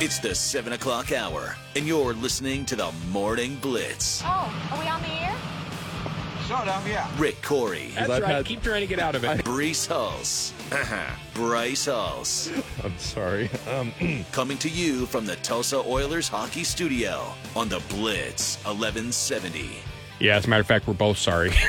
It's the 7 o'clock hour, and you're listening to the Morning Blitz. Oh, are we on the air? Sort of, yeah. Rick Couri, That's I've right. had- Keep trying to get out of it. Brees Hulse, Bryce Hulse. I'm sorry. Um, Coming to you from the Tulsa Oilers hockey studio on the Blitz 1170. yeah, as a matter of fact, we're both sorry.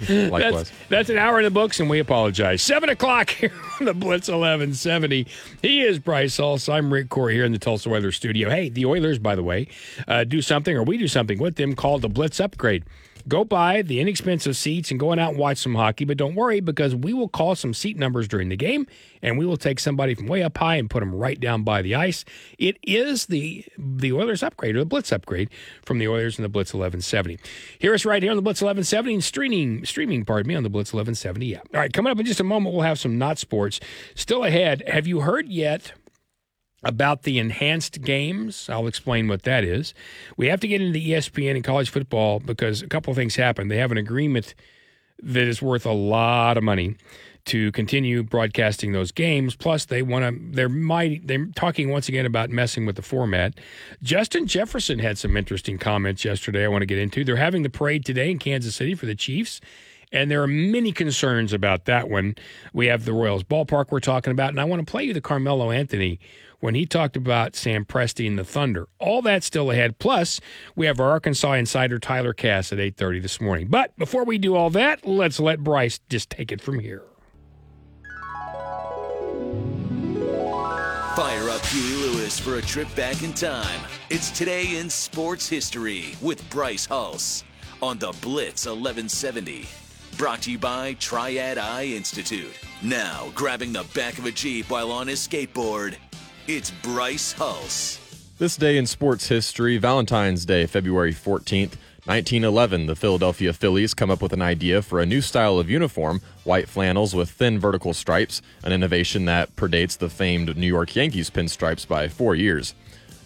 likewise. That's, that's an hour in the books, and we apologize. Seven o'clock here on the Blitz 1170. He is Bryce Hulse. I'm Rick Couri here in the Tulsa Weather studio. Hey, the Oilers, by the way, uh, do something, or we do something with them called the Blitz Upgrade. Go buy the inexpensive seats and go out and watch some hockey, but don't worry because we will call some seat numbers during the game and we will take somebody from way up high and put them right down by the ice. It is the the Oilers upgrade or the Blitz upgrade from the Oilers and the Blitz 1170. Hear us right here on the Blitz 1170 and streaming streaming, pardon me, on the Blitz 1170 app. All right, coming up in just a moment, we'll have some not sports. Still ahead. Have you heard yet? About the enhanced games. I'll explain what that is. We have to get into ESPN and college football because a couple of things happen. They have an agreement that is worth a lot of money to continue broadcasting those games. Plus, they want to. They're might. They're talking once again about messing with the format. Justin Jefferson had some interesting comments yesterday. I want to get into. They're having the parade today in Kansas City for the Chiefs. And there are many concerns about that one. We have the Royals ballpark we're talking about, and I want to play you the Carmelo Anthony when he talked about Sam Presti and the Thunder. All that's still ahead. Plus, we have our Arkansas insider Tyler Cass at 8:30 this morning. But before we do all that, let's let Bryce just take it from here. Fire up Huey Lewis for a trip back in time. It's Today in Sports History with Bryce Hulse on the Blitz 1170. Brought to you by Triad Eye Institute. Now, grabbing the back of a Jeep while on his skateboard, it's Bryce Hulse. This day in sports history, Valentine's Day, February 14th, 1911, the Philadelphia Phillies come up with an idea for a new style of uniform, white flannels with thin vertical stripes, an innovation that predates the famed New York Yankees pinstripes by 4 years.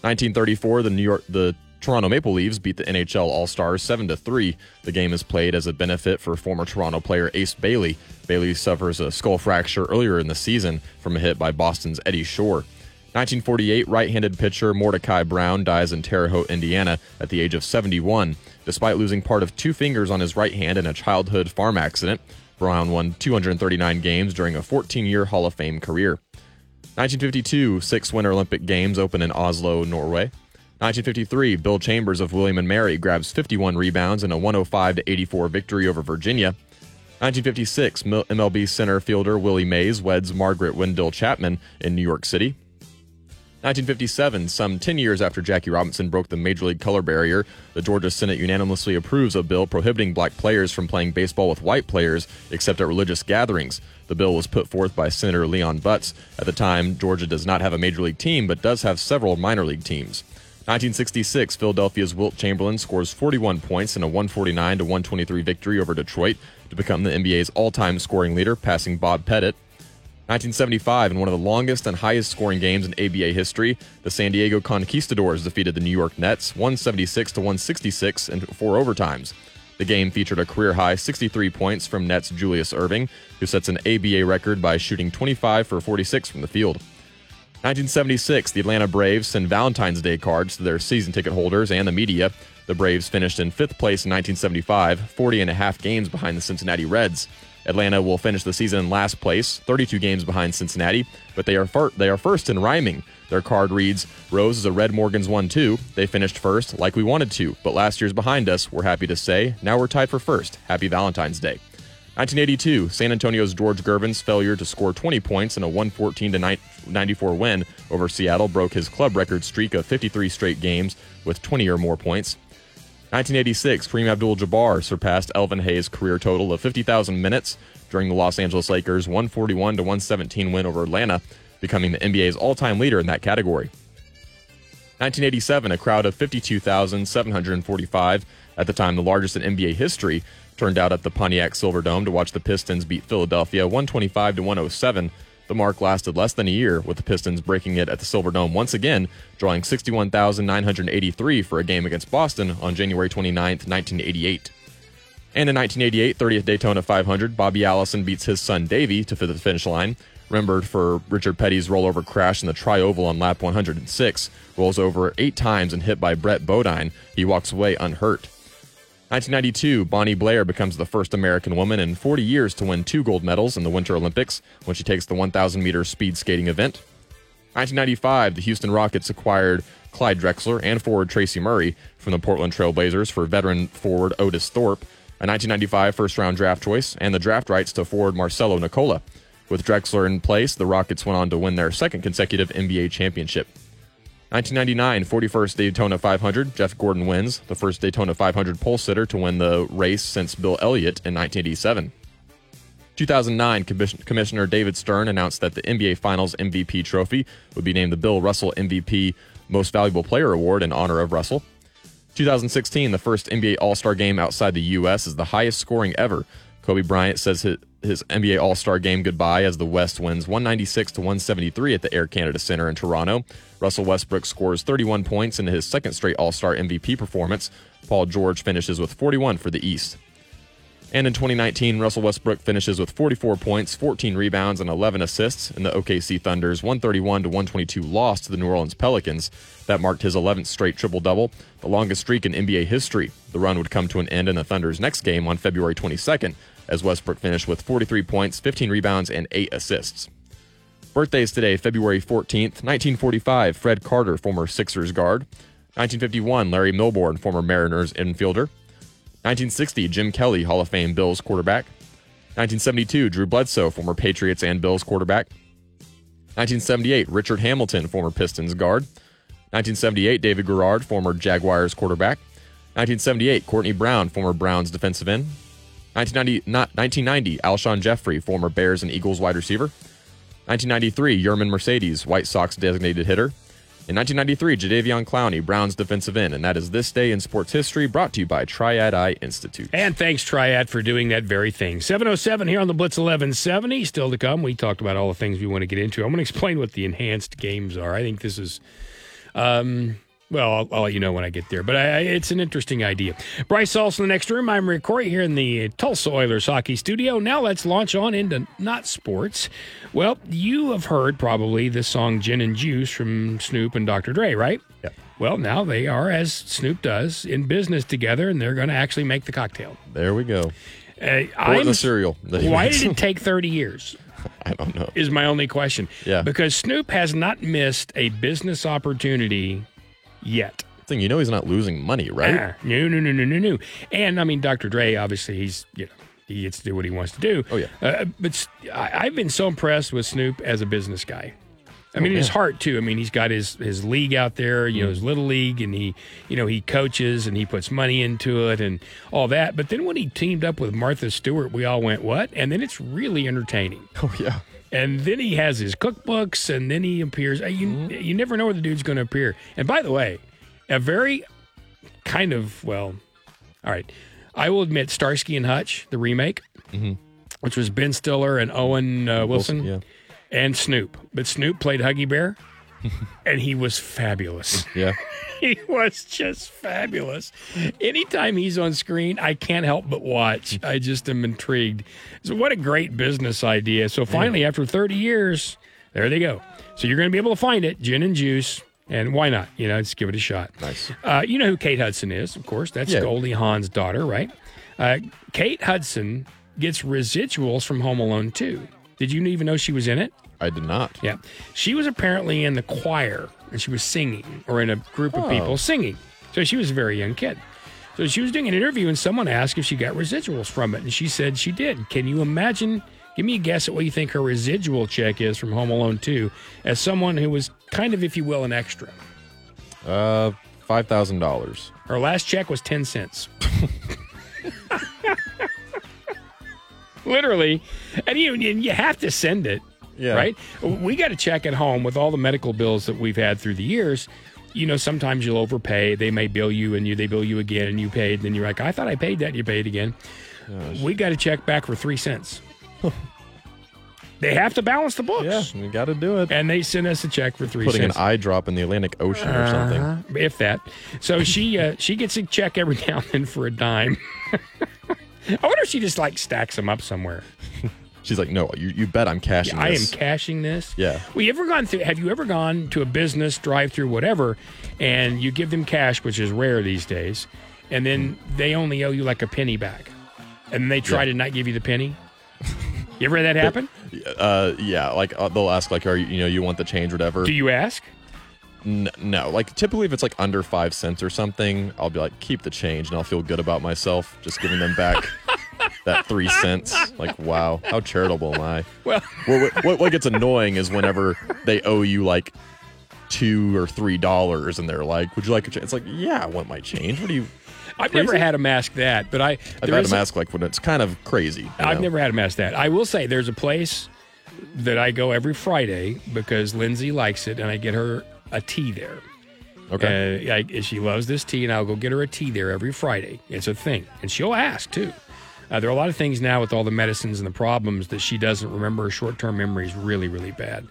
1934, the New York the Toronto Maple Leafs beat the NHL All-Stars 7 to 3. The game is played as a benefit for former Toronto player Ace Bailey. Bailey suffers a skull fracture earlier in the season from a hit by Boston's Eddie Shore. 1948, right-handed pitcher Mordecai Brown dies in Terre Haute, Indiana, at the age of 71. Despite losing part of two fingers on his right hand in a childhood farm accident, Brown won 239 games during a 14-year Hall of Fame career. 1952, six Winter Olympic Games open in Oslo, Norway. 1953, Bill Chambers of William and Mary grabs 51 rebounds in a 105 to 84 victory over Virginia. 1956, MLB center fielder Willie Mays weds Margaret Wendell Chapman in New York City. 1957, some 10 years after Jackie Robinson broke the Major League color barrier, the Georgia Senate unanimously approves a bill prohibiting black players from playing baseball with white players except at religious gatherings. The bill was put forth by Senator Leon Butts. At the time, Georgia does not have a major league team but does have several minor league teams. 1966, Philadelphia's Wilt Chamberlain scores 41 points in a 149 to 123 victory over Detroit to become the NBA's all-time scoring leader, passing Bob Pettit. 1975, in one of the longest and highest scoring games in ABA history, the San Diego Conquistadors defeated the New York Nets 176 to 166 in four overtimes. The game featured a career high 63 points from Nets Julius Erving, who sets an ABA record by shooting 25 for 46 from the field. 1976, the Atlanta Braves send Valentine's Day cards to their season ticket holders and the media. The Braves finished in fifth place in 1975, 40 and a half games behind the Cincinnati Reds. Atlanta will finish the season in last place, 32 games behind Cincinnati, but they are fir- they are first in rhyming. Their card reads, "Rose is a Red Morgan's one too. They finished first, like we wanted to, but last year's behind us. We're happy to say. Now we're tied for first. Happy Valentine's Day." 1982, San Antonio's George Gervin's failure to score 20 points in a 114 to 94 win over Seattle broke his club record streak of 53 straight games with 20 or more points. 1986, Kareem Abdul-Jabbar surpassed Elvin Hayes' career total of 50,000 minutes during the Los Angeles Lakers' 141 to 117 win over Atlanta, becoming the NBA's all-time leader in that category. 1987, a crowd of 52,745, at the time the largest in NBA history, turned out at the Pontiac Silverdome to watch the Pistons beat Philadelphia 125 to 107. The mark lasted less than a year, with the Pistons breaking it at the Silverdome once again, drawing 61,983 for a game against Boston on January 29, 1988. And in 1988, 30th Daytona 500, Bobby Allison beats his son Davey to the finish line. remembered for Richard Petty's rollover crash in the Tri-Oval on lap 106, rolls over eight times and hit by Brett Bodine. He walks away unhurt. 1992, Bonnie Blair becomes the first American woman in 40 years to win two gold medals in the Winter Olympics when she takes the 1,000 meter speed skating event. 1995, the Houston Rockets acquired Clyde Drexler and forward Tracy Murray from the Portland Trail Blazers for veteran forward Otis Thorpe, a 1995 first round draft choice, and the draft rights to forward Marcelo Nicola. With Drexler in place, the Rockets went on to win their second consecutive NBA championship. 1999 41st Daytona 500, Jeff Gordon wins, the first Daytona 500 pole sitter to win the race since Bill Elliott in 1987. 2009, Commissioner David Stern announced that the NBA Finals MVP trophy would be named the Bill Russell MVP Most Valuable Player Award in honor of Russell. 2016, the first NBA All Star game outside the U.S., is the highest scoring ever. Kobe Bryant says his, his NBA All Star game goodbye as the West wins 196 to 173 at the Air Canada Center in Toronto. Russell Westbrook scores 31 points in his second straight All Star MVP performance. Paul George finishes with 41 for the East. And in 2019, Russell Westbrook finishes with 44 points, 14 rebounds, and 11 assists in the OKC Thunder's 131 to 122 loss to the New Orleans Pelicans. That marked his 11th straight triple double, the longest streak in NBA history. The run would come to an end in the Thunder's next game on February 22nd, as Westbrook finished with 43 points, 15 rebounds, and 8 assists. Birthdays today, February 14th, 1945, Fred Carter, former Sixers guard. 1951, Larry Milbourne, former Mariners infielder. 1960, Jim Kelly, Hall of Fame Bills quarterback. 1972, Drew Bledsoe, former Patriots and Bills quarterback. 1978, Richard Hamilton, former Pistons guard. 1978, David Garrard, former Jaguars quarterback. 1978, Courtney Brown, former Browns defensive end. 1990, not, 1990 Alshon Jeffery, former Bears and Eagles wide receiver. 1993, Yermin Mercedes, White Sox designated hitter. In 1993, Jadeveon Clowney, Browns defensive end, and that is this day in sports history brought to you by Triad Eye Institute. And thanks, Triad, for doing that very thing. 707 here on the Blitz 1170. Still to come, we talked about all the things we want to get into. I'm going to explain what the enhanced games are. I think this is. Um, well, I'll, I'll, let you know when I get there, but I, it's an interesting idea. Bryce Hulse in the next room. I'm Rick Couri here in the Tulsa Oilers hockey studio. Now let's launch on into not sports. Well, you have heard probably the song Gin and Juice from Snoop and Dr. Dre, right? Yeah. Well, now they are, as Snoop does, in business together, and they're going to actually make the cocktail. There we go. Uh, or the cereal. Why did it take 30 years? I don't know. Is my only question. Yeah. Because Snoop has not missed a business opportunity yet. Thing you know, he's not losing money, right? Ah, no, no, no, no, no, no. And I mean, Dr. Dre, obviously, he's you know he gets to do what he wants to do. Oh yeah. Uh, but I, have been so impressed with Snoop as a business guy. I mean, oh, his heart too. I mean, he's got his his league out there, you mm. know, his little league, and he, you know, he coaches and he puts money into it and all that. But then when he teamed up with Martha Stewart, we all went, "What?" And then it's really entertaining. Oh yeah. And then he has his cookbooks, and then he appears. Uh, you mm. you never know where the dude's going to appear. And by the way, a very kind of well, all right. I will admit Starsky and Hutch, the remake, mm-hmm. which was Ben Stiller and Owen uh, Wilson, Wilson yeah. And Snoop. But Snoop played Huggy Bear, and he was fabulous. Yeah. he was just fabulous. Anytime he's on screen, I can't help but watch. I just am intrigued. So, what a great business idea. So, finally, yeah. after 30 years, there they go. So, you're going to be able to find it gin and juice and why not? You know, just give it a shot. Nice. Uh, you know who Kate Hudson is, of course. That's yeah. Goldie Hawn's daughter, right? Uh, Kate Hudson gets residuals from Home Alone 2. Did you even know she was in it? I did not. Yeah. She was apparently in the choir and she was singing or in a group of oh. people singing. So she was a very young kid. So she was doing an interview and someone asked if she got residuals from it. And she said she did. Can you imagine Give me a guess at what you think her residual check is from Home Alone 2 as someone who was kind of, if you will, an extra. Uh, $5,000. Her last check was 10 cents. Literally. And you, you have to send it. Yeah. Right? We got to check at home with all the medical bills that we've had through the years. You know, sometimes you'll overpay. They may bill you and you they bill you again and you paid. And then you're like, I thought I paid that. And you paid again. Gosh. We got to check back for three cents. they have to balance the books. Yeah, we got to do it. And they sent us a check for three. Putting cents. an eye drop in the Atlantic Ocean or something, uh if that. So she uh, she gets a check every now and then for a dime. I wonder if she just like stacks them up somewhere. She's like, no, you, you bet I'm cashing this. I am cashing this. Yeah. Well, you ever gone through? Have you ever gone to a business drive-through, whatever, and you give them cash, which is rare these days, and then they only owe you like a penny back, and they try Yeah. to not give you the penny? You ever had that happen? uh, yeah, like uh, they'll ask like, are you, you know, you want the change, whatever. Do you ask? N- no, like typically if it's like under five cents or something, I'll be like, keep the change, and I'll feel good about myself just giving them back that three cents. Like, wow, how charitable am I? Well, What, what, what gets annoying is whenever they owe you like two or three dollars, and they're like, "Would you like a change?" It's like, yeah, I want my change. What do you? I've never had a mask that, but I I've had a a- like when it's kind of crazy. I've know? never had a mask that. I will say there's a place that I go every Friday because Lindsay likes it, and I get her a tea there. Okay. Uh, I, she loves this tea, and I'll go get her a tea there every Friday. It's a thing, and she'll ask too. Uh, there are a lot of things now with all the medicines and the problems that she doesn't remember. Her short-term memory is really, really bad,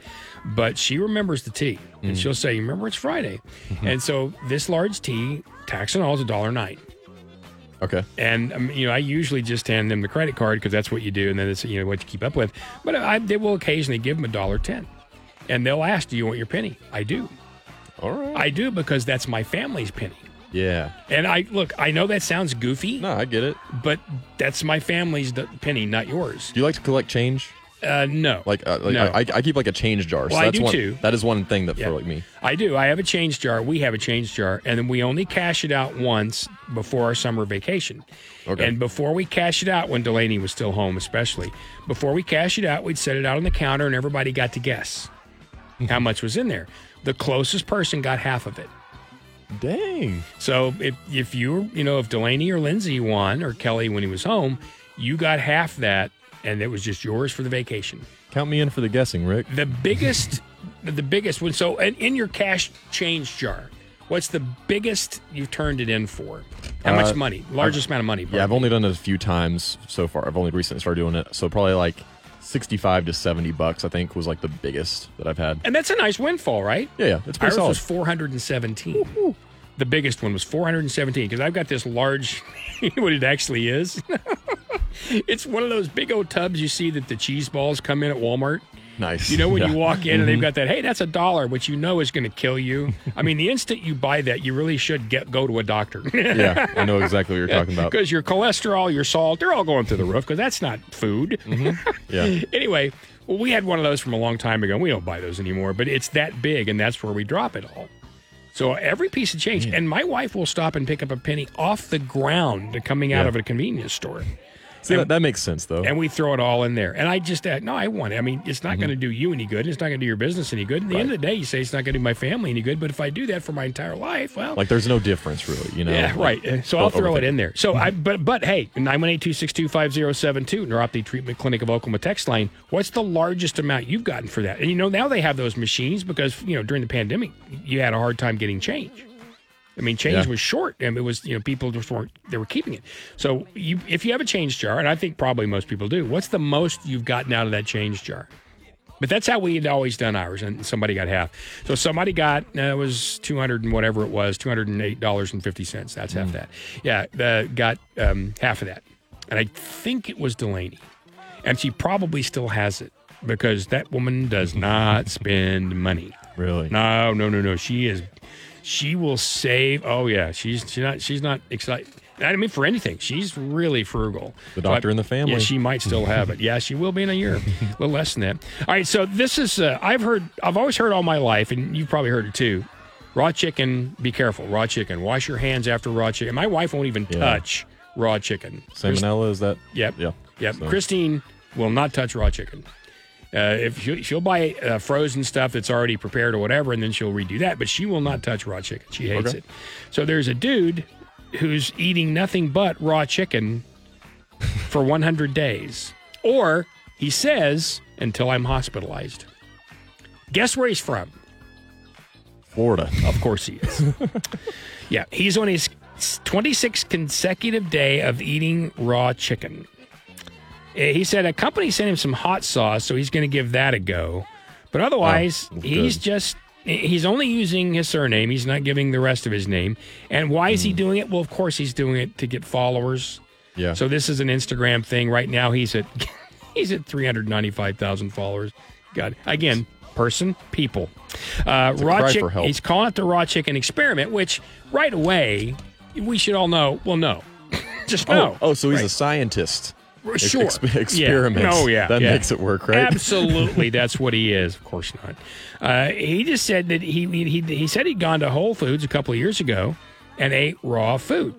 but she remembers the tea, and she'll say, "Remember, it's Friday." And so this large tea, tax and all, is a dollar nine. okay. And um, you know, I usually just hand them the credit card because that's what you do, and then it's you know what you keep up with. But I, they will occasionally give them a dollar ten, and they'll ask, "Do you want your penny?" I do. All right. I do because that's my family's penny. Yeah. And I look, I know that sounds goofy, No, I get it. but that's my family's d- penny, not yours. Do you like to collect change? Uh, no, Like, uh, like No. I, I keep like a change jar. so Well, I that's do one, too. That is one thing that Yeah. for like me. I do. I have a change jar. We have a change jar, and then we only cash it out once before our summer vacation. Okay. And before we cash it out, when Delaney was still home, especially before we cash it out, we'd set it out on the counter, and everybody got to guess how much was in there. The closest person got half of it. Dang. So if if you you know if Delaney or Lindsay won or Kelly when he was home, you got half that, and it was just yours for the vacation. Count me in for the guessing, Rick. The biggest, the biggest one. So, in, in your cash change jar, what's the biggest you've turned it in for? How much Uh, money? Largest amount of money? Yeah, I've only done it a few times so far. I've only recently started doing it. So probably like 65 to 70 bucks, I think, was like the biggest that I've had. and that's a nice windfall, right? Yeah, yeah. It's pretty Ours solid. was 417. The biggest one was 417 because I've got this large, what it actually is. it's one of those big old tubs you see that the cheese balls come in at Walmart. Nice. You know when Yeah. you walk in and they've mm-hmm. got that, hey, that's a dollar, which you know is going to kill you. I mean, the instant you buy that, you really should get go to a doctor. yeah, I know exactly what you're talking about. Because your cholesterol, your salt, they're all going through the roof because that's not food. Mm-hmm. Yeah. anyway, well, we had one of those from a long time ago. We don't buy those anymore, but it's that big, and that's where we drop it all. So every piece of change, and my wife will stop and pick up a penny off the ground coming out Yeah. of a convenience store. See, that, that makes sense, though. and we throw it all in there. And I just, uh, no, I want it. I mean, it's not going to do you any good. It's not going to do your business any good. At the end of the day, you say it's not going to do my family any good. But if I do that for my entire life, well, like, there's no difference, really, you know? yeah, Like, right. So I'll throw it in there. So I, but but hey, nine one eight two six two five zero seven two Neuropathy Treatment Clinic of Oklahoma text line. What's the largest amount you've gotten for that? And you know now they have those machines because you know during the pandemic you had a hard time getting change. I mean, change Yeah. was short, and it was you know people just weren't they were keeping it. So you if you have a change jar, and I think probably most people do, what's the most you've gotten out of that change jar? But that's how we had always done ours, and somebody got half. So somebody got uh, it was two hundred and whatever it was, two hundred and eight dollars and fifty cents. That's half that. Yeah, uh, got um, half of that, and I think it was Delaney, and she probably still has it because that woman does not spend money. Really? No, no, no, no. She is. She will save. Oh yeah, she's she's not she's not excited. I mean, for anything, she's really frugal. The So I- doctor in the family. Yeah, she might still have it. Yeah, she will be in a year, a little less than that. All right, so this is. Uh, I've heard. I've always heard all my life, and you've probably heard it too. Raw chicken. Be careful. Raw chicken. Wash your hands after raw chicken. My wife won't even Yeah. touch raw chicken. Salmonella, is that? Yep. Yeah. Yep. So- Christine will not touch raw chicken. Uh, if she'll, she'll buy uh, frozen stuff that's already prepared or whatever, and then she'll redo that, but she will not touch raw chicken. She hates Okay. it. So there's a dude who's eating nothing but raw chicken for 100 days, or he says until I'm hospitalized. Guess where he's from? Florida. Of course he is. yeah, he's on his 26th consecutive day of eating raw chicken. Uh, He said a company sent him some hot sauce, so he's going to give that a go. But otherwise, Oh, he's just he's only using his surname. He's not giving the rest of his name. And why is Hmm. he doing it? Well, of course he's doing it to get followers. Yeah. So this is an Instagram thing right now. He's at He's at 395,000 followers. God, again, person, people. Uh, raw chick- He's calling it the raw chicken experiment, which right away we should all know. Well, no, just no. Oh, oh, so he's Right. a scientist. Sure. ex- Yeah. Oh, yeah. That yeah. makes it work, right? Absolutely, that's what he is. Of course not. Uh, he just said that he, he he said he'd gone to Whole Foods a couple of years ago and ate raw food.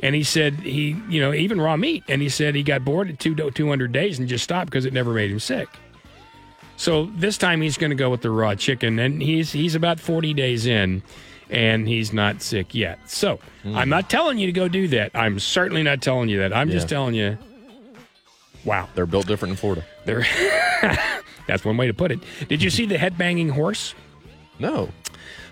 And he said he, you know, even raw meat. And he said he got bored at two, 200 days and just stopped because it never made him sick. So this time he's going to go with the raw chicken, and he's he's about 40 days in, and he's not sick yet. So I'm not telling you to go do that. I'm certainly not telling you that. I'm just telling you, wow, They're built different in Florida. there. That's one way to put it. Did you see the headbanging horse? No.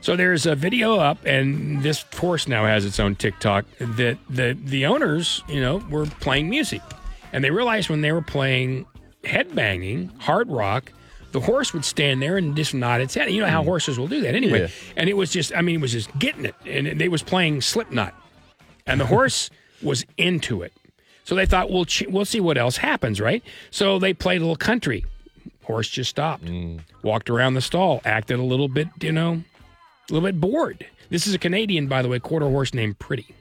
So there's a video up, and this horse now has its own TikTok. That the the owners, you know, were playing music, and they realized when they were playing headbanging hard rock, the horse would stand there and just nod its head. You know how hmm. horses will do that anyway. Yeah. And it was just, I mean, it was just getting it, and they was playing Slipknot, and the horse was into it. So they thought, we'll ch- we'll see what else happens, right? So they played a little country. Horse just stopped, mm. walked around the stall, acted a little bit, you know, a little bit bored. This is a Canadian, by the way, quarter horse named Pretty.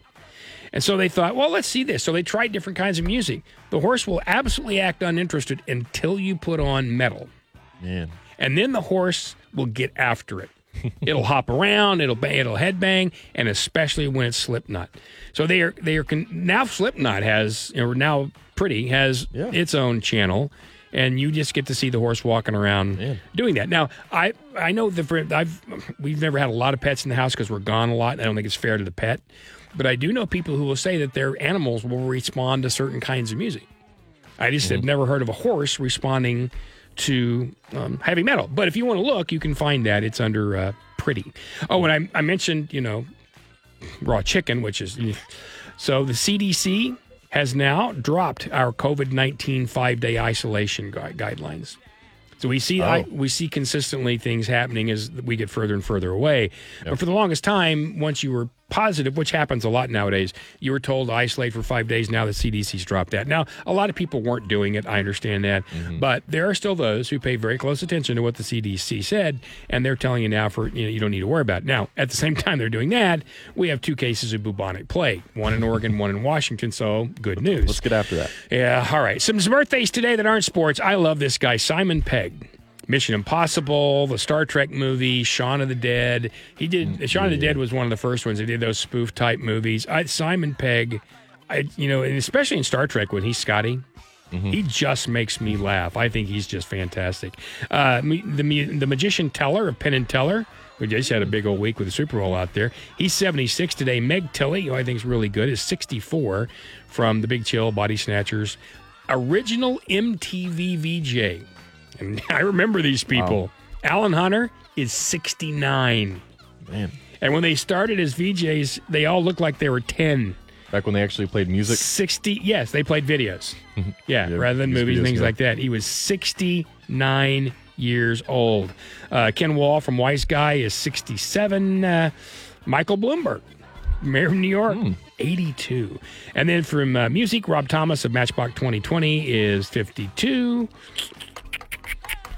And so they thought, well, let's see this. So they tried different kinds of music. The horse will absolutely act uninterested until you put on metal. Man. And then the horse will get after it. It'll hop around, it'll bang, it'll headbang, and especially when it's Slipknot. So they are they are con- now Slipknot has or now Pretty has Yeah. its own channel, and you just get to see the horse walking around doing that. Now I I know the I've we've never had a lot of pets in the house because we're gone a lot. And I don't think it's fair to the pet, but I do know people who will say that their animals will respond to certain kinds of music. I just have mm-hmm. never heard of a horse responding to um, heavy metal. But if you want to look, you can find that. It's under uh, Pretty. Oh, and I, I mentioned, you know, raw chicken, which is. So the CDC has now dropped our COVID 19 five day isolation gui- guidelines. So we see I, we see consistently things happening as we get further and further away. But for the longest time, once you were positive, which happens a lot nowadays, you were told to isolate for five days. Now the CDC's dropped that. Now a lot of people weren't doing it. I understand that, mm-hmm. but there are still those who pay very close attention to what the CDC said, and they're telling you now for you know you don't need to worry about. It. Now at the same time they're doing that, we have two cases of bubonic plague, one in Oregon, one in Washington. So good news. Let's get after that. Yeah, all right. Some birthdays today that aren't sports. I love this guy, Simon Pegg. Mission Impossible, the Star Trek movie, Shaun of the Dead. He did mm, Shaun of the Dead was one of the first ones. He did those spoof type movies. I, Simon Pegg, I you know, and especially in Star Trek when he's Scotty, mm-hmm. he just makes me laugh. I think he's just fantastic. Uh, the the magician Teller of Penn and Teller, who just had a mm. big old week with the Super Bowl out there. He's 76 today. Meg Tilly, who I think is really good, is 64 from The Big Chill, Body Snatchers. Original MTV VJ. And I remember these people. Alan Hunter is 69. Man. And when they started as VJs, they all looked like they were 10. Back when they actually played music. 60 yes they played videos yeah, Yeah, rather than movies and things yeah. like that he was 69 years old uh, ken wahl from wise guy is 67 uh, michael bloomberg mayor of new york Hmm. 82 and then from uh, music rob thomas of matchbox 2020 is 52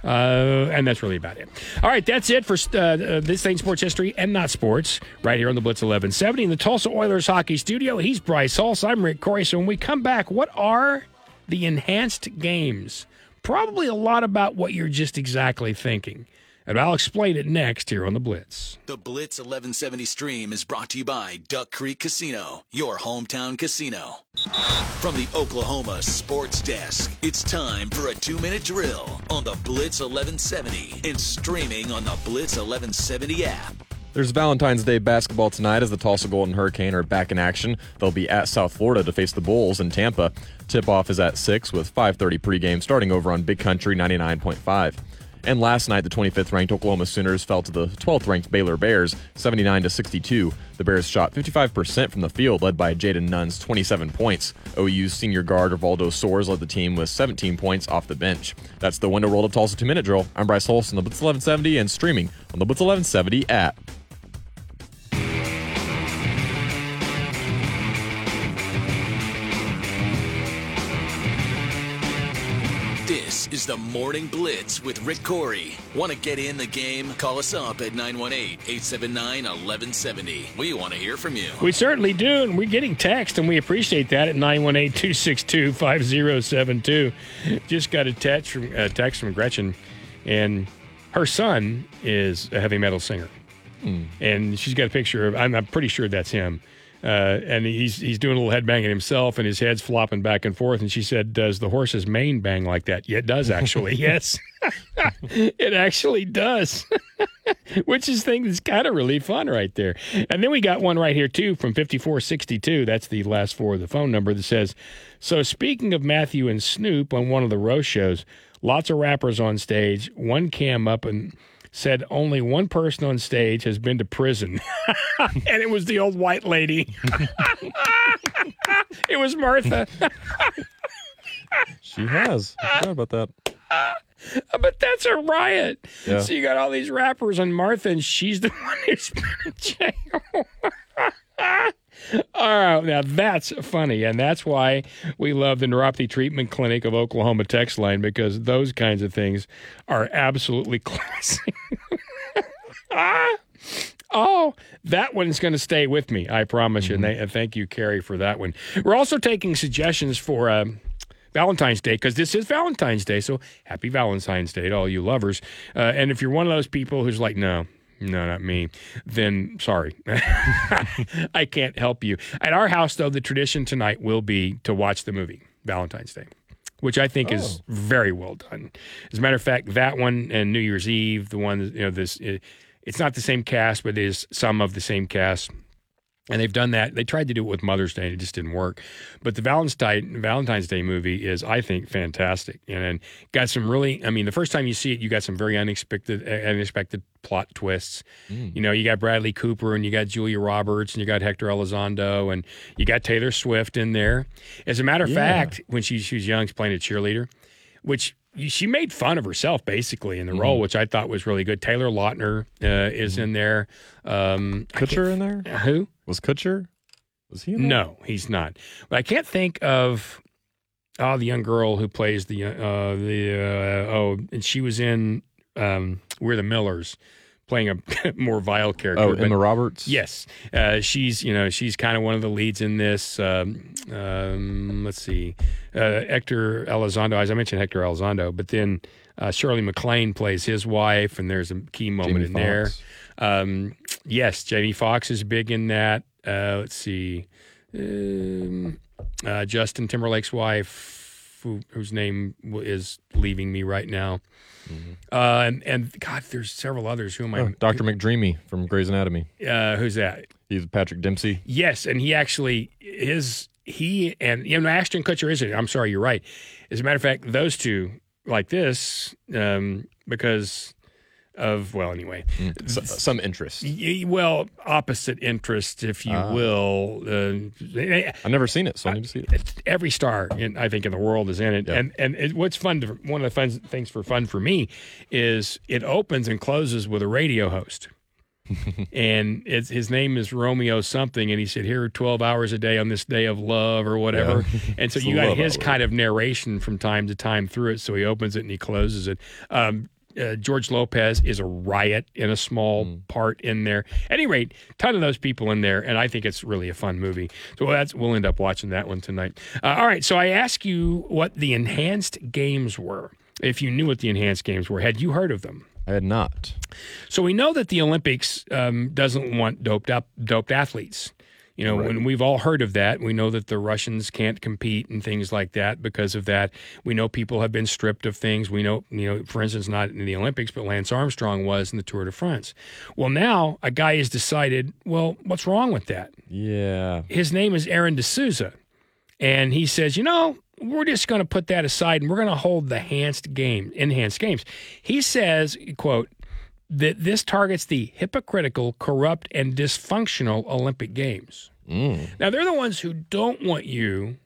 uh, and that's really about it. All right, that's it for uh, uh, this thing, sports history and not sports, right here on the Blitz 1170 in the Tulsa Oilers hockey studio. He's Bryce Hulse. I'm Rick Couri. So when we come back, what are the enhanced games? Probably a lot about what you're just exactly thinking. And I'll explain it next here on the Blitz. The Blitz 1170 stream is brought to you by Duck Creek Casino, your hometown casino. From the Oklahoma Sports Desk, it's time for a two minute drill on the Blitz 1170 and streaming on the Blitz 1170 app. There's Valentine's Day basketball tonight as the Tulsa Golden Hurricane are back in action. They'll be at South Florida to face the Bulls in Tampa. Tip-off is at 6 with 5:30 pregame starting over on Big Country 99.5. And last night, the 25th ranked Oklahoma Sooners fell to the 12th ranked Baylor Bears, 79 to 62. The Bears shot 55% from the field, led by Jayden Nunn's 27 points. OU's senior guard Rivaldo Soares led the team with 17 points off the bench. That's the Window World of Tulsa two minute drill. I'm Bryce Hulse on the Blitz 1170 and streaming on the Blitz 1170 app. This is the Morning Blitz with Rick Couri. Want to get in the game? Call us up at 918 879 1170. We want to hear from you. We certainly do, and we're getting text, and we appreciate that at 918-262-5072. Just got a text from, a text from Gretchen, and her son is a heavy metal singer. Hmm. And she's got a picture of, I'm, I'm pretty sure that's him. Uh, and he's he's doing a little head banging himself, and his head's flopping back and forth. And she said, "Does the horse's mane bang like that?" Yeah, it does actually. yes, it actually does. Which is thing that's kind of really fun right there. And then we got one right here too from 5462. That's the last four of the phone number that says, "So speaking of Matthew and Snoop on one of the roast shows, lots of rappers on stage. One cam up and." Said only one person on stage has been to prison, and it was the old white lady. it was Martha. She has. I forgot about that. But that's a riot. Yeah. So you got all these rappers and Martha, and she's the one who's been in jail. All right, now that's funny, and that's why we love the Neuropathy Treatment Clinic of Oklahoma text line because those kinds of things are absolutely classic. Ah. Oh, that one's going to stay with me. I promise you. And, they, and thank you, Carrie, for that one. We're also taking suggestions for um, Valentine's Day because this is Valentine's Day. So happy Valentine's Day to all you lovers. Uh, and if you're one of those people who's like, no, no, not me, then sorry. I can't help you. At our house, though, the tradition tonight will be to watch the movie Valentine's Day. Which I think is oh. very well done. As a matter of fact, that one and New Year's Eve, the one you know, this it, it's not the same cast, but it is some of the same cast. And they've done that. They tried to do it with Mother's Day, and it just didn't work. But the Valentine's Valentine's Day movie is, I think, fantastic, and, got some really. I mean, the first time you see it, you got some very unexpected, uh, unexpected plot twists. You know, you got Bradley Cooper, and you got Julia Roberts, and you got Hector Elizondo, and you got Taylor Swift in there. As a matter of fact, when she, she was young, she's playing a cheerleader, which she made fun of herself basically in the role, which I thought was really good. Taylor Lautner uh, is in there. Um, Kutcher in there? Who? Was Kutcher? Was he? No, he's not. But I can't think of oh the young girl who plays the uh, the uh, oh and she was in um, We're the Millers, playing a more vile character. Oh, but- Emma Roberts? Yes, uh, she's you know she's kind of one of the leads in this. Um, um, let's see, uh, Hector Elizondo. As I mentioned, Hector Elizondo, but then uh, Shirley MacLaine plays his wife, and there's a key moment Jamie in there. Um, yes, Jamie Foxx is big in that. Uh, let's see, um, uh, Justin Timberlake's wife, who, whose name is leaving me right now. Uh, and, and God, there's several others. Who am I? Oh, Dr. McDreamy from Grey's Anatomy. Uh, who's that? He's Patrick Dempsey. Yes, and he actually is he and you know Ashton Kutcher is it? I'm sorry, you're right. As a matter of fact, those two like this um, because of well, anyway, S- some interest. y- well, opposite interest, if you Ah. will. Uh, I've never seen it, so I need to see it. every star in I think in the world is in it, Yeah. and and it, what's fun to, one of the fun things for fun for me is it opens and closes with a radio host. and it's, his name is Romeo something, and he said, "Here, are twelve hours a day on this day of love, or whatever." And so you got his hour. kind of narration from time to time through it. So he opens it and he closes it. Um, uh, George Lopez is a riot in a small Mm. part in there. At any rate, ton of those people in there, and I think it's really a fun movie. So that's we'll end up watching that one tonight. Uh, all right, so I ask you what the enhanced games were. If you knew what the enhanced games were, had you heard of them? I had not. So we know that the Olympics um, doesn't want doped up doped athletes. You know, and we've all heard of that. We know that the Russians can't compete and things like that because of that. We know people have been stripped of things. We know, you know, for instance, not in the Olympics, but Lance Armstrong was in the Tour de France. Well, now a guy has decided, well, what's wrong with that? Yeah. His name is Aaron D'Souza. And he says, you know, we're just going to put that aside and we're going to hold the enhanced game, enhanced games. He says, quote, that this targets the hypocritical, corrupt, and dysfunctional Olympic Games. Mm. Now, they're the ones who don't want you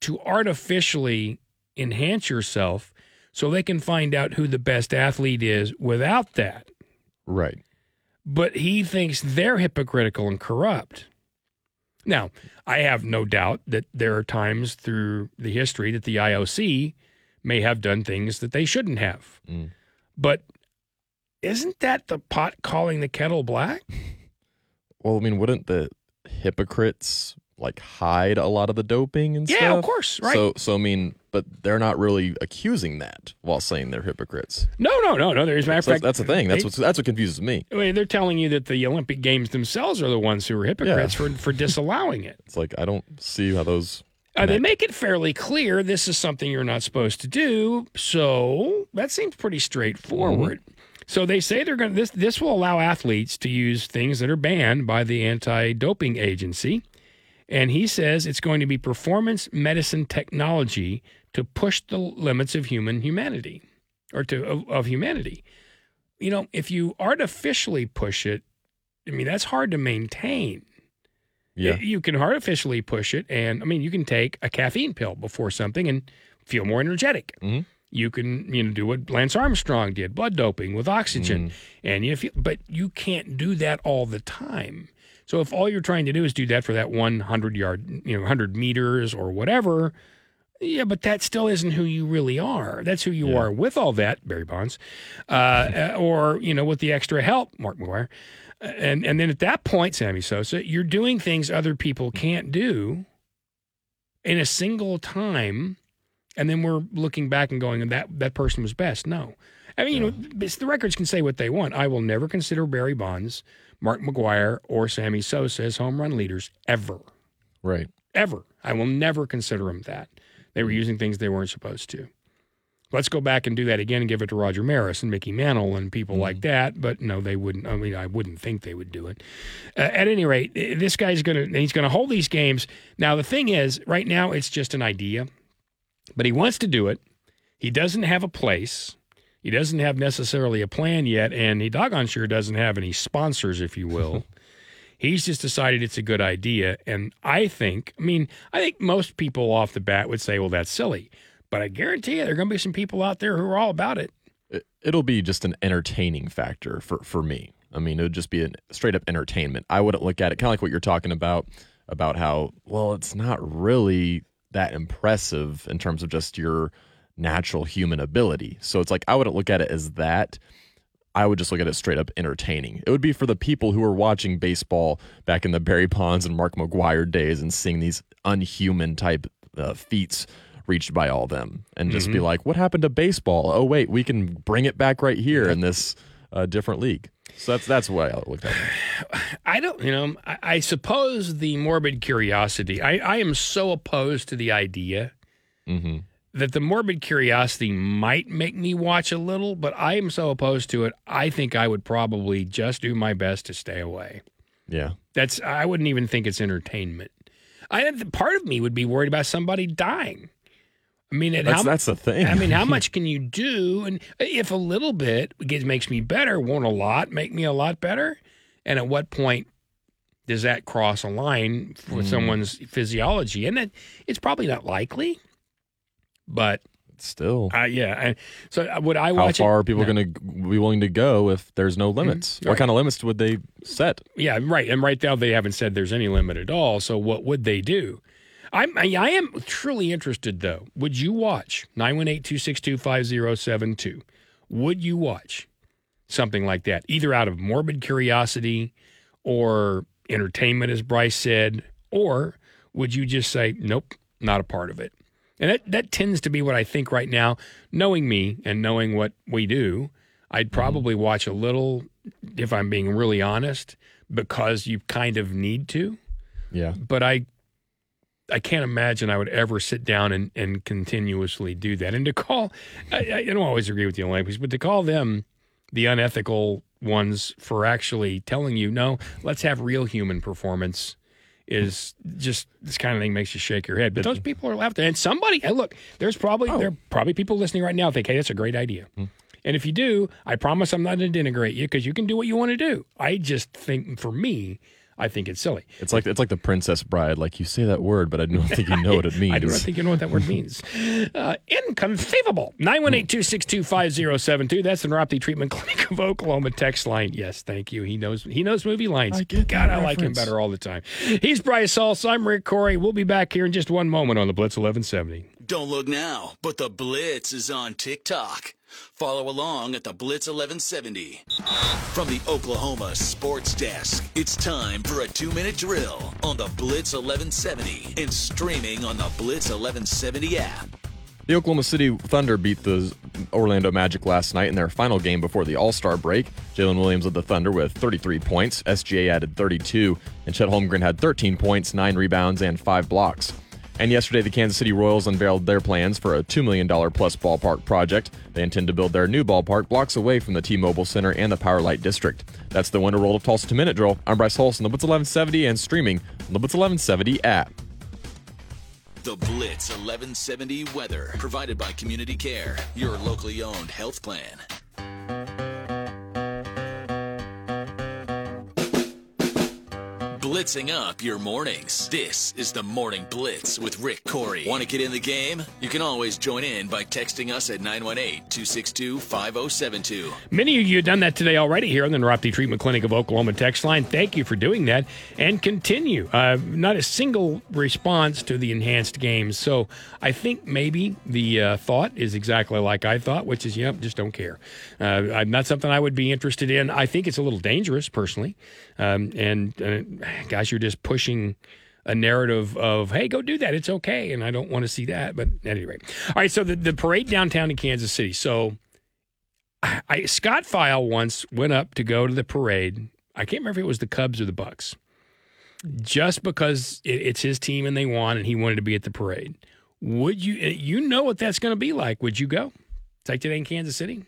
to artificially enhance yourself so they can find out who the best athlete is without that. Right. But he thinks they're hypocritical and corrupt. Now, I have no doubt that there are times through the history that the IOC may have done things that they shouldn't have. Mm. But isn't that the pot calling the kettle black? Well, I mean, wouldn't the hypocrites like hide a lot of the doping and Yeah, stuff? Yeah, of course, right. So, so I mean, but they're not really accusing that while saying they're hypocrites. No, no, no, no. There's matter So fact, that's, the thing. That's what that's what confuses me. I mean, they're telling you that the Olympic Games themselves are the ones who are hypocrites for, for disallowing it. It's like I don't see how those. Uh, they make it fairly clear this is something you're not supposed to do. So that seems pretty straightforward. So they say they're going to this this will allow athletes to use things that are banned by the anti-doping agency. And he says it's going to be performance medicine technology to push the limits of human humanity or to of, of humanity. You know, if you artificially push it, I mean that's hard to maintain. Yeah. You can artificially push it, and I mean, you can take a caffeine pill before something and feel more energetic. Mhm. You can, you know, do what Lance Armstrong did, blood doping with oxygen, mm. and you feel, but you can't do that all the time. So if all you're trying to do is do that for that 100 yard, you know, 100 meters or whatever, yeah, but that still isn't who you really are. That's who you are with all that, Barry Bonds, uh, uh, or you know, with the extra help, Mark McGwire, uh, and and then at that point, Sammy Sosa, you're doing things other people can't do in a single time, and then we're looking back and going, that that person was best. No, I mean, you know, the records can say what they want. I will never consider Barry Bonds, Mark McGwire, or Sammy Sosa as home run leaders ever Right. ever. I will never consider them that. They were using things they weren't supposed to. Let's go back and do that again and give it to Roger Maris and Mickey Mantle and people like that. But no, they wouldn't. I mean, I wouldn't think they would do it. Uh, at any rate, this guy's going to he's going to hold these games. Now the thing is, right now it's just an idea, but he wants to do it. He doesn't have a place. He doesn't have necessarily a plan yet, and he doggone sure doesn't have any sponsors, if you will. He's just decided it's a good idea. And I think, I mean, I think most people off the bat would say, well, that's silly. But I guarantee you, there are going to be some people out there who are all about it. It, it'll be just an entertaining factor for for me. I mean, it would just be a straight up entertainment. I wouldn't look at it kind of like what you're talking about about how well it's not really that impressive in terms of just your natural human ability. So it's like I wouldn't look at it as that. I would just look at it straight up entertaining. It would be for the people who were watching baseball back in the Barry Bonds and Mark McGwire days and seeing these unhuman type uh, feats reached by all them, and just be like, "What happened to baseball? Oh wait, we can bring it back right here in this uh, different league." So that's that's what I looked at. it. I don't, you know, I, I suppose the morbid curiosity, I, I am so opposed to the idea Mm-hmm. that the morbid curiosity might make me watch a little, but I am so opposed to it. I think I would probably just do my best to stay away. Yeah, That's I wouldn't even think it's entertainment. I part of me would be worried about somebody dying. I mean, that's how, that's the thing. I mean, how much can you do? And if a little bit gets, makes me better, won't a lot make me a lot better? And at what point does that cross a line Hmm. with someone's physiology? And that it's probably not likely, but still. uh, yeah. I, so would I How watch far it? are people No. going to be willing to go if there's no limits? What Right. kind of limits would they set? Yeah, right. And right now they haven't said there's any limit at all. So what would they do? I'm, I I am truly interested though. Would you watch 918-262-5072? Would you watch something like that? Either out of morbid curiosity or entertainment, as Bryce said, or would you just say, nope, not a part of it? And that, that tends to be what I think right now. Knowing me and knowing what we do, I'd mm-hmm. probably watch a little, if I'm being really honest, because you kind of need to. Yeah. But I, I can't imagine I would ever sit down and, and continuously do that. And to call, I, I don't always agree with the Olympics, but to call them the unethical ones for actually telling you, no, let's have real human performance is just this kind of thing makes you shake your head. But those people are left. And somebody, and look, there's probably oh. there are probably people listening right now think, hey, that's a great idea. Hmm. And if you do, I promise I'm not going to denigrate you because you can do what you want to do. I just think for me, I think it's silly. It's like it's like the Princess Bride. Like you say that word, but I don't think you know what it means. I do not think you know what that word means. Uh, inconceivable. 918-262-5072. That's the Neuropathy Treatment Clinic of Oklahoma text line. Yes, thank you. He knows he knows movie lines. I God, I like him better all the time. He's Bryce Hulse. I'm Rick Couri. We'll be back here in just one moment on the Blitz 1170. Don't look now, but the Blitz is on TikTok. Follow along at the Blitz 1170. From the Oklahoma Sports Desk, it's time for a two minute drill on the Blitz 1170 and streaming on the Blitz 1170 app. The Oklahoma City Thunder beat the Orlando Magic last night in their final game before the All Star break. Jalen Williams led the Thunder with 33 points. SGA added 32, and Chet Holmgren had 13 points, 9 rebounds, and 5 blocks. And yesterday, the Kansas City Royals unveiled their plans for a $2 million plus ballpark project. They intend to build their new ballpark blocks away from the T Mobile Center and the Power Light District. That's the Winter Roll of Tulsa 2 Minute Drill. I'm Bryce Hulse, the Blitz 1170, and streaming on the Blitz 1170 app. The Blitz 1170 weather, provided by Community Care, your locally owned health plan. Blitzing up your mornings. This is the Morning Blitz with Rick Couri. Want to get in the game? You can always join in by texting us at 918 262 5072. Many of you have done that today already here on the Neuropathy Treatment Clinic of Oklahoma text line. Thank you for doing that and continue. Uh, not a single response to the enhanced games. So I think maybe the uh, thought is exactly like I thought, which is, yep, just don't care. Uh, not something I would be interested in. I think it's a little dangerous personally. Um, and uh, gosh, you're just pushing a narrative of, hey, go do that. It's okay. And I don't want to see that. But at any rate. All right. So the, the parade downtown in Kansas City. So I, Scott File once went up to go to the parade. I can't remember if it was the Cubs or the Bucks, just because it, it's his team and they won, and he wanted to be at the parade. Would you? You know what that's going to be like? Would you go? It's like today in Kansas City.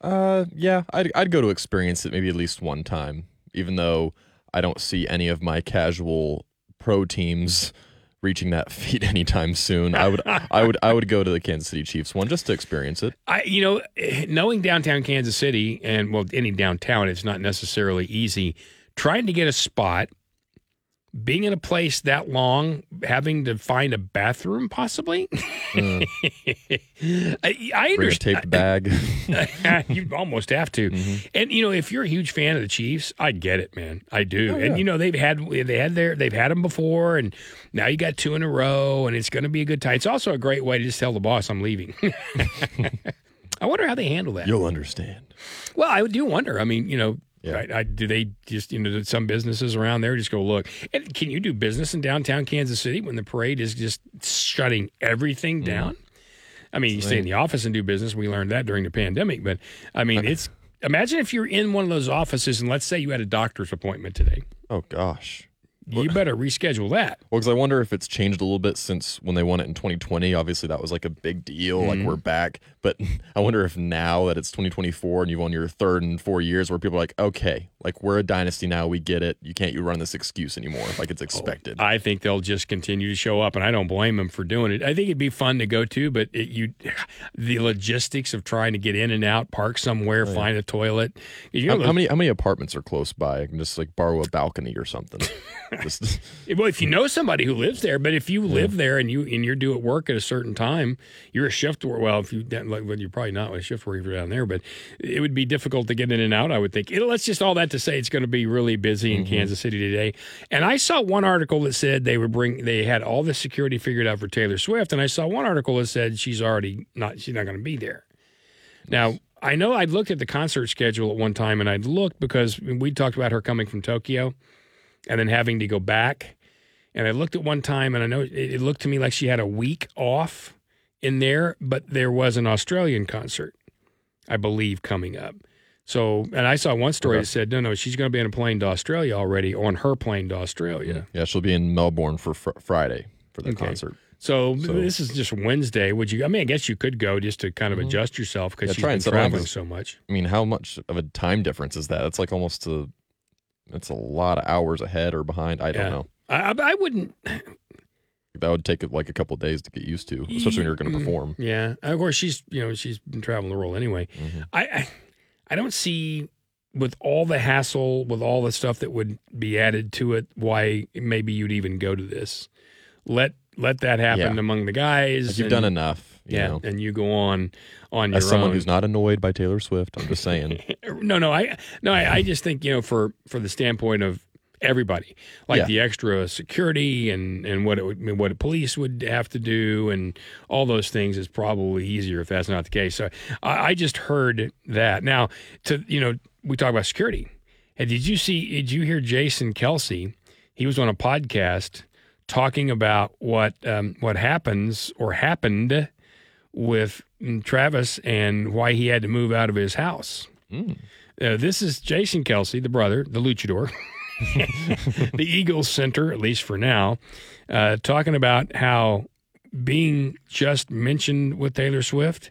Uh, yeah, I'd I'd go to experience it maybe at least one time, even though I don't see any of my casual pro teams reaching that feat anytime soon. I would I would I would go to the Kansas City Chiefs one just to experience it. I you know knowing downtown Kansas City and well any downtown it's not necessarily easy trying to get a spot being in a place that long, having to find a bathroom, possibly. Mm. I, I understand. Taped bag. you almost have to. Mm-hmm. And you know, if you're a huge fan of the Chiefs, I get it, man. I do. Oh, yeah. And you know, they've had they had their they've had them before, and now you got two in a row, and it's going to be a good time. It's also a great way to just tell the boss I'm leaving. I wonder how they handle that. You'll understand. Well, I do wonder. I mean, you know, yeah. I, I, do they just you know some businesses around there just go look? And can you do business in downtown Kansas City when the parade is just shutting everything mm-hmm. down? Mm. I mean, you stay in the office and do business. We learned that during the pandemic, but I mean, it's imagine if you're in one of those offices and let's say you had a doctor's appointment today. Oh gosh you better reschedule that. Well, because I wonder if it's changed a little bit since when they won it in 2020. Obviously, that was like a big deal. Mm-hmm. Like we're back, but I wonder if now that it's 2024 and you've won your third and four years, where people are like, okay, like we're a dynasty now, we get it. You can't you run this excuse anymore. Like it's oh, expected. Oh, I think they'll just continue to show up, and I don't blame them for doing it. I think it'd be fun to go to, but it, you, the logistics of trying to get in and out, park somewhere, oh, find a toilet. You know, how, how many how many apartments are close by? I can just like borrow a balcony or something. just well, if you know somebody who lives there, but if you live there and you and you're due at work at a certain time, you're a shift worker. Well, if you like, well, you're probably not a shift worker down there, but it would be difficult to get in and out. I would think. It, let's just all that to say it's going to be really busy in mm-hmm. Kansas City today. And I saw one article that said they would bring they had all the security figured out for Taylor Swift, and I saw one article that said she's already not she's not going to be there. Now I know I'd looked at the concert schedule at one time, and I'd looked because we talked about her coming from Tokyo and then having to go back. And I looked at one time, and I know it, it looked to me like she had a week off in there, but there was an Australian concert, I believe, coming up. So, and I saw one story okay. that said, no, no, she's going to be on a plane to Australia already, on her plane to Australia. Yeah, she'll be in Melbourne for fr- Friday for the okay. concert. So, so, this is just Wednesday. Would you? I mean, I guess you could go just to kind of mm-hmm. adjust yourself because yeah, she's been traveling so much. I mean, how much of a time difference is that? It's like almost a it's a lot of hours ahead or behind. I don't yeah. know. I, I wouldn't. That would take like a couple days to get used to, especially when you're going to perform. Yeah, of course she's you know she's been traveling the world anyway. Mm-hmm. I, I I don't see with all the hassle, with all the stuff that would be added to it, why maybe you'd even go to this. Let let that happen yeah. among the guys. You've done enough. yeah, know. and you go on on your As someone own. who's not annoyed by Taylor Swift, I'm just saying. no, no, I no, I, I just think you know for for the standpoint of everybody, like Yeah. the extra security and and what it would, what police would have to do, and all those things is probably easier if that's not the case. So I, I just heard that. Now, to you know, we talk about security. And did you see? Did you hear Jason Kelce? He was on a podcast talking about what um, what happens or happened with Travis and why he had to move out of his house. Uh, this is Jason Kelce, the brother, the luchador, the Eagles center, at least for now, uh, talking about how being just mentioned with Taylor Swift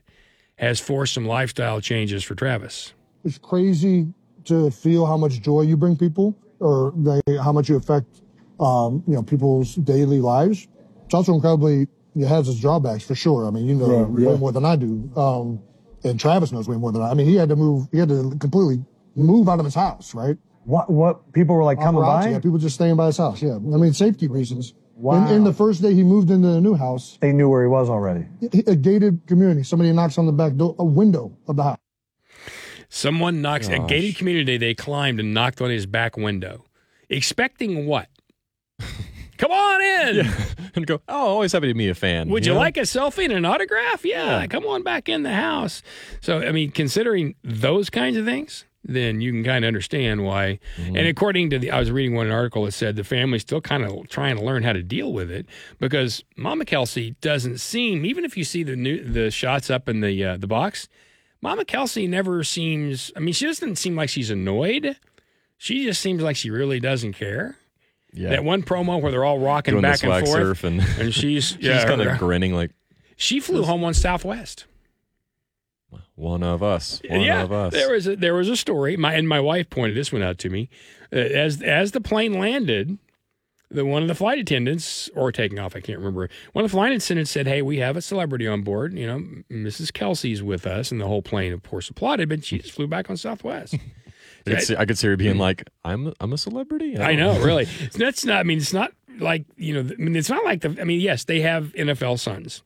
has forced some lifestyle changes for Travis. it's crazy to feel how much joy you bring people or they, how much you affect um, you know people's daily lives. It's also incredibly it has its drawbacks for sure. I mean, you know way more than I do, um, and Travis knows way more than I. I mean, he had to move. He had to completely move out of his house, right? What what people were like coming by? Yeah, people just staying by his house. Yeah, I mean, safety reasons. Wow. And, and the first day he moved into the new house, They knew where he was already. a gated community. Somebody knocks on the back door, a window of the house. Someone knocks a gated community. They climbed and knocked on his back window, expecting what? Come on in. and go, oh, always happy to meet a fan. Would you know? like a selfie and an autograph? Yeah, Yeah. come on back in the house. So, I mean, considering those kinds of things, then you can kind of understand why. Mm-hmm. And according to the, I was reading one article that said the family's still kind of trying to learn how to deal with it because Mama Kelce doesn't seem, even if you see the new the shots up in the uh, the box, Mama Kelce never seems. I mean, she doesn't seem like she's annoyed. She just seems like she really doesn't care. Yeah. That one promo where they're all rocking Doing back and forth, and and she's she's kind of grinning like she flew home on Southwest. One of us. One yeah, of us. there was a, there was a story. My and my wife pointed this one out to me. Uh, as as the plane landed, the one of the flight attendants or taking off, I can't remember. One of the flight attendants said, "Hey, we have a celebrity on board. You know, Mrs. Kelce's with us." And the whole plane, of course, applauded, but she just flew back on Southwest. I could, see, I could see her being like, "I'm I'm a celebrity." I don't know, really. That's not. I mean, it's not like you know. I mean, it's not like the. I mean, yes, they have NFL sons,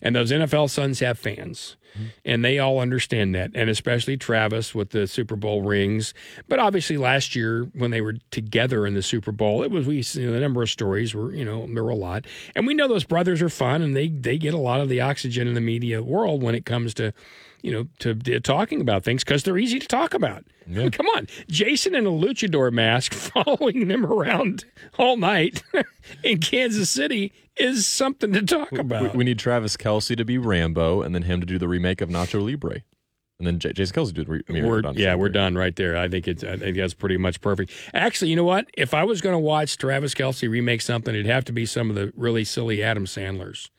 and those NFL sons have fans, Mm-hmm. and they all understand that, and especially Travis with the Super Bowl rings. But obviously, last year when they were together in the Super Bowl, it was we. You know, the number of stories were you know there were a lot, and we know those brothers are fun, and they they get a lot of the oxygen in the media world when it comes to. You know, to, to talking about things because they're easy to talk about. I mean, come on, Jason in a luchador mask following them around all night in Kansas City is something to talk about. we need Travis Kelce to be Rambo, and then him to do the remake of Nacho Libre, and then J- Jason Kelce do the re- remake We're, of Nacho yeah, we're done right there. I think it's. I think that's pretty much perfect. Actually, you know what? If I was going to watch Travis Kelce remake something, it'd have to be some of the really silly Adam Sandlers,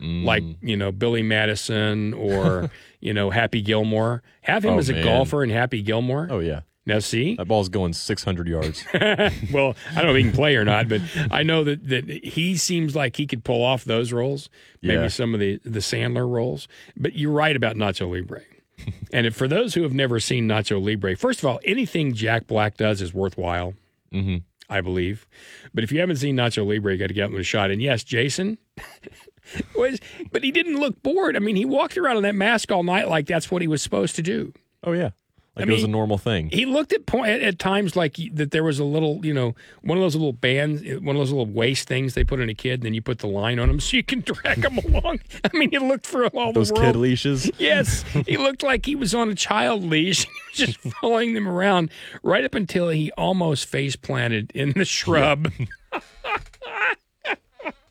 mm. like you know Billy Madison or you know Happy Gilmore. Have him Oh, as a man. golfer in Happy Gilmore. Oh yeah, Now see, that ball's going 600 yards. well, I don't know if he can play or not, but I know that, that he seems like he could pull off those roles, maybe Yeah. some of the, the Sandler roles. But you're right about Nacho Libre. and if, for those who have never seen Nacho Libre, first of all, anything Jack Black does is worthwhile, hmm I believe. But if you haven't seen Nacho Libre, you got to get him a shot. And yes, Jason was, but he didn't look bored. I mean, he walked around in that mask all night like that's what he was supposed to do. Oh yeah, like I it was a normal thing. He looked at point at, at times like he- that there was a little, you know, one of those little bands, eh, one of those little waist things they put in a kid, and then you put the line on him so you can drag him along. I mean, he looked for all Those kid leashes. Yes, he looked like he was on a child leash, just following them around right up until he almost face planted in the shrub.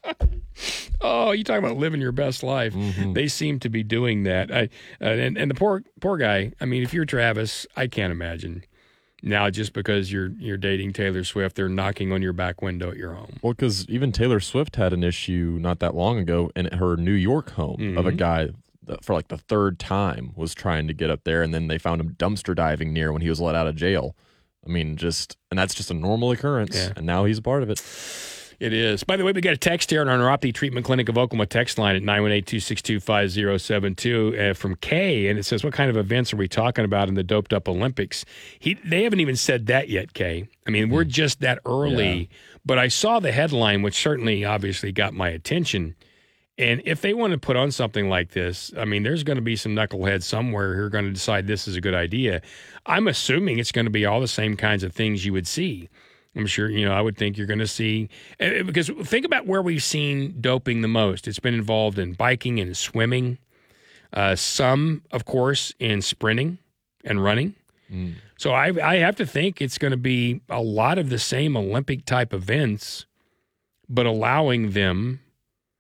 oh, you talking about living your best life? They seem to be doing that. I uh, and and the poor poor guy. I mean, if you're Travis, I can't imagine. Now, just because you're you're dating Taylor Swift, they're knocking on your back window at your home. Well, because even Taylor Swift had an issue not that long ago in her New York home of a guy that for like the third time was trying to get up there, and then they found him dumpster diving near when he was let out of jail. I mean, just and that's just a normal occurrence, Yeah. and now he's a part of it. It is. By the way, we got a text here on our Neuropathy Treatment Clinic of Oklahoma text line at 918-262-5072 uh, from Kay, and it says, what kind of events are we talking about in the doped up Olympics? He They haven't even said that yet, Kay. I mean, we're just that early, but I saw the headline, which certainly obviously got my attention. And if they want to put on something like this, I mean, there's going to be some knuckleheads somewhere who are going to decide this is a good idea. I'm assuming it's going to be all the same kinds of things you would see. I'm sure, you know, I would think you're going to see, eh, because think about where we've seen doping the most. It's been involved in biking and swimming, uh, some, of course, in sprinting and running. So I, I have to think it's going to be a lot of the same Olympic type events, but allowing them,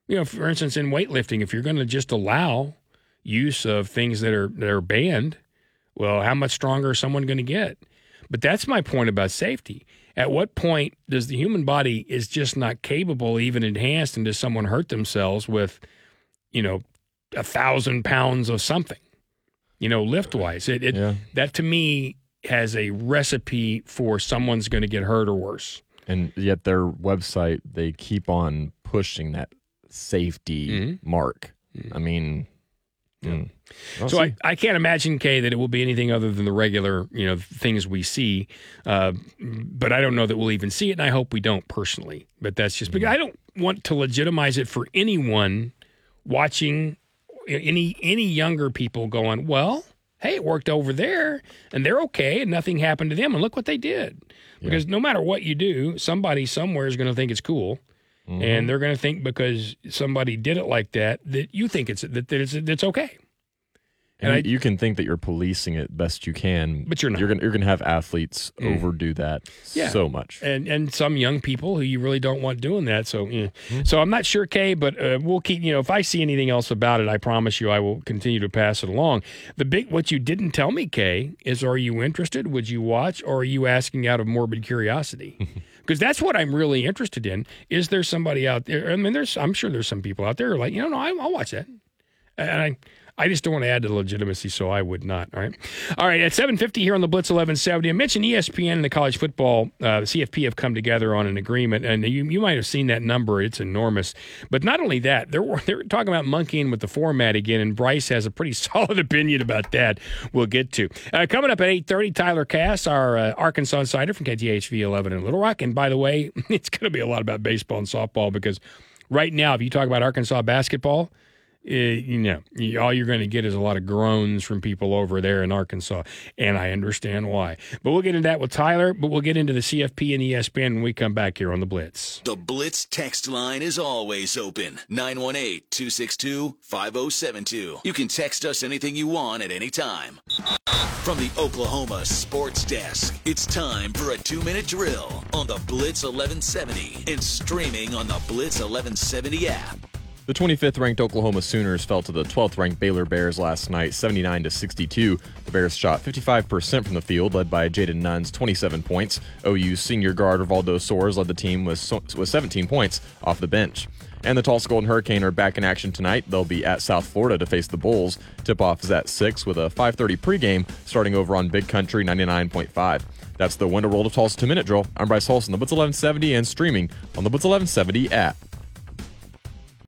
you know, for instance, in weightlifting, if you're going to just allow use of things that are that are banned, well, how much stronger is someone going to get? But that's my point about safety. At what point does the human body is just not capable, even enhanced, and does someone hurt themselves with, you know, a thousand pounds of something? You know, lift wise, it, it Yeah. that to me has a recipe for someone's going to get hurt or worse. And yet their website, they keep on pushing that safety Mm-hmm. mark. I mean, mm. Well, So. I, I can't imagine, Kay, that it will be anything other than the regular, you know, things we see. Uh, but I don't know that we'll even see it, and I hope we don't personally. But that's just because I don't want to legitimize it for anyone watching any any younger people going, well, hey, it worked over there, and they're okay, and nothing happened to them, and look what they did. Because no matter what you do, somebody somewhere is going to think it's cool. And they're going to think because somebody did it like that that you think it's that, that it's that's okay. And, And I- you can think that you're policing it best you can, But you're not. Mm. You're gonna you're gonna have athletes overdo that Yeah. so much. and and some young people who you really don't want doing that. So, yeah. Hmm. so I'm not sure, Kay, but uh, we'll keep. You know, if I see anything else about it, I promise you, I will continue to pass it along. The big, what you didn't tell me, Kay, is are you interested? Would you watch, or are you asking out of morbid curiosity? Because that's what I'm really interested in. Is there somebody out there? I mean, there's. I'm sure there's some people out there like, you know, no, I, I'll watch that, and I. I just don't want to add to the legitimacy, so I would not. All right. All right. At 750 here on the Blitz 1170, I mentioned ESPN and the college football, uh, CFP have come together on an agreement, and you, you might have seen that number. It's enormous. But not only that, they're, they're talking about monkeying with the format again, and Bryce has a pretty solid opinion about that we'll get to. Uh, coming up at 8.30, Tyler Cass, our uh, Arkansas insider from KTHV 11 in Little Rock. And by the way, it's going to be a lot about baseball and softball because right now, if you talk about Arkansas basketball, uh, you know, all you're going to get is a lot of groans from people over there in Arkansas, and I understand why. But we'll get into that with Tyler. But we'll get into the CFP and ESPN when we come back here on the Blitz. The Blitz text line is always open 918 262 5072. You can text us anything you want at any time. From the Oklahoma Sports Desk, it's time for a two minute drill on the Blitz 1170 and streaming on the Blitz 1170 app. The 25th ranked Oklahoma Sooners fell to the 12th ranked Baylor Bears last night, 79 to 62. The Bears shot 55% from the field, led by Jayden Nunn's 27 points. OU senior guard Rivaldo Soares led the team with, with 17 points off the bench. And the Tulsa Golden Hurricane are back in action tonight. They'll be at South Florida to face the Bulls. Tip-off is at 6 with a 5:30 pregame starting over on Big Country 99.5. That's the Winter World of Tulsa 2-minute drill. I'm Bryce Hulse, the Blitz 1170 and streaming on the Blitz 1170 app.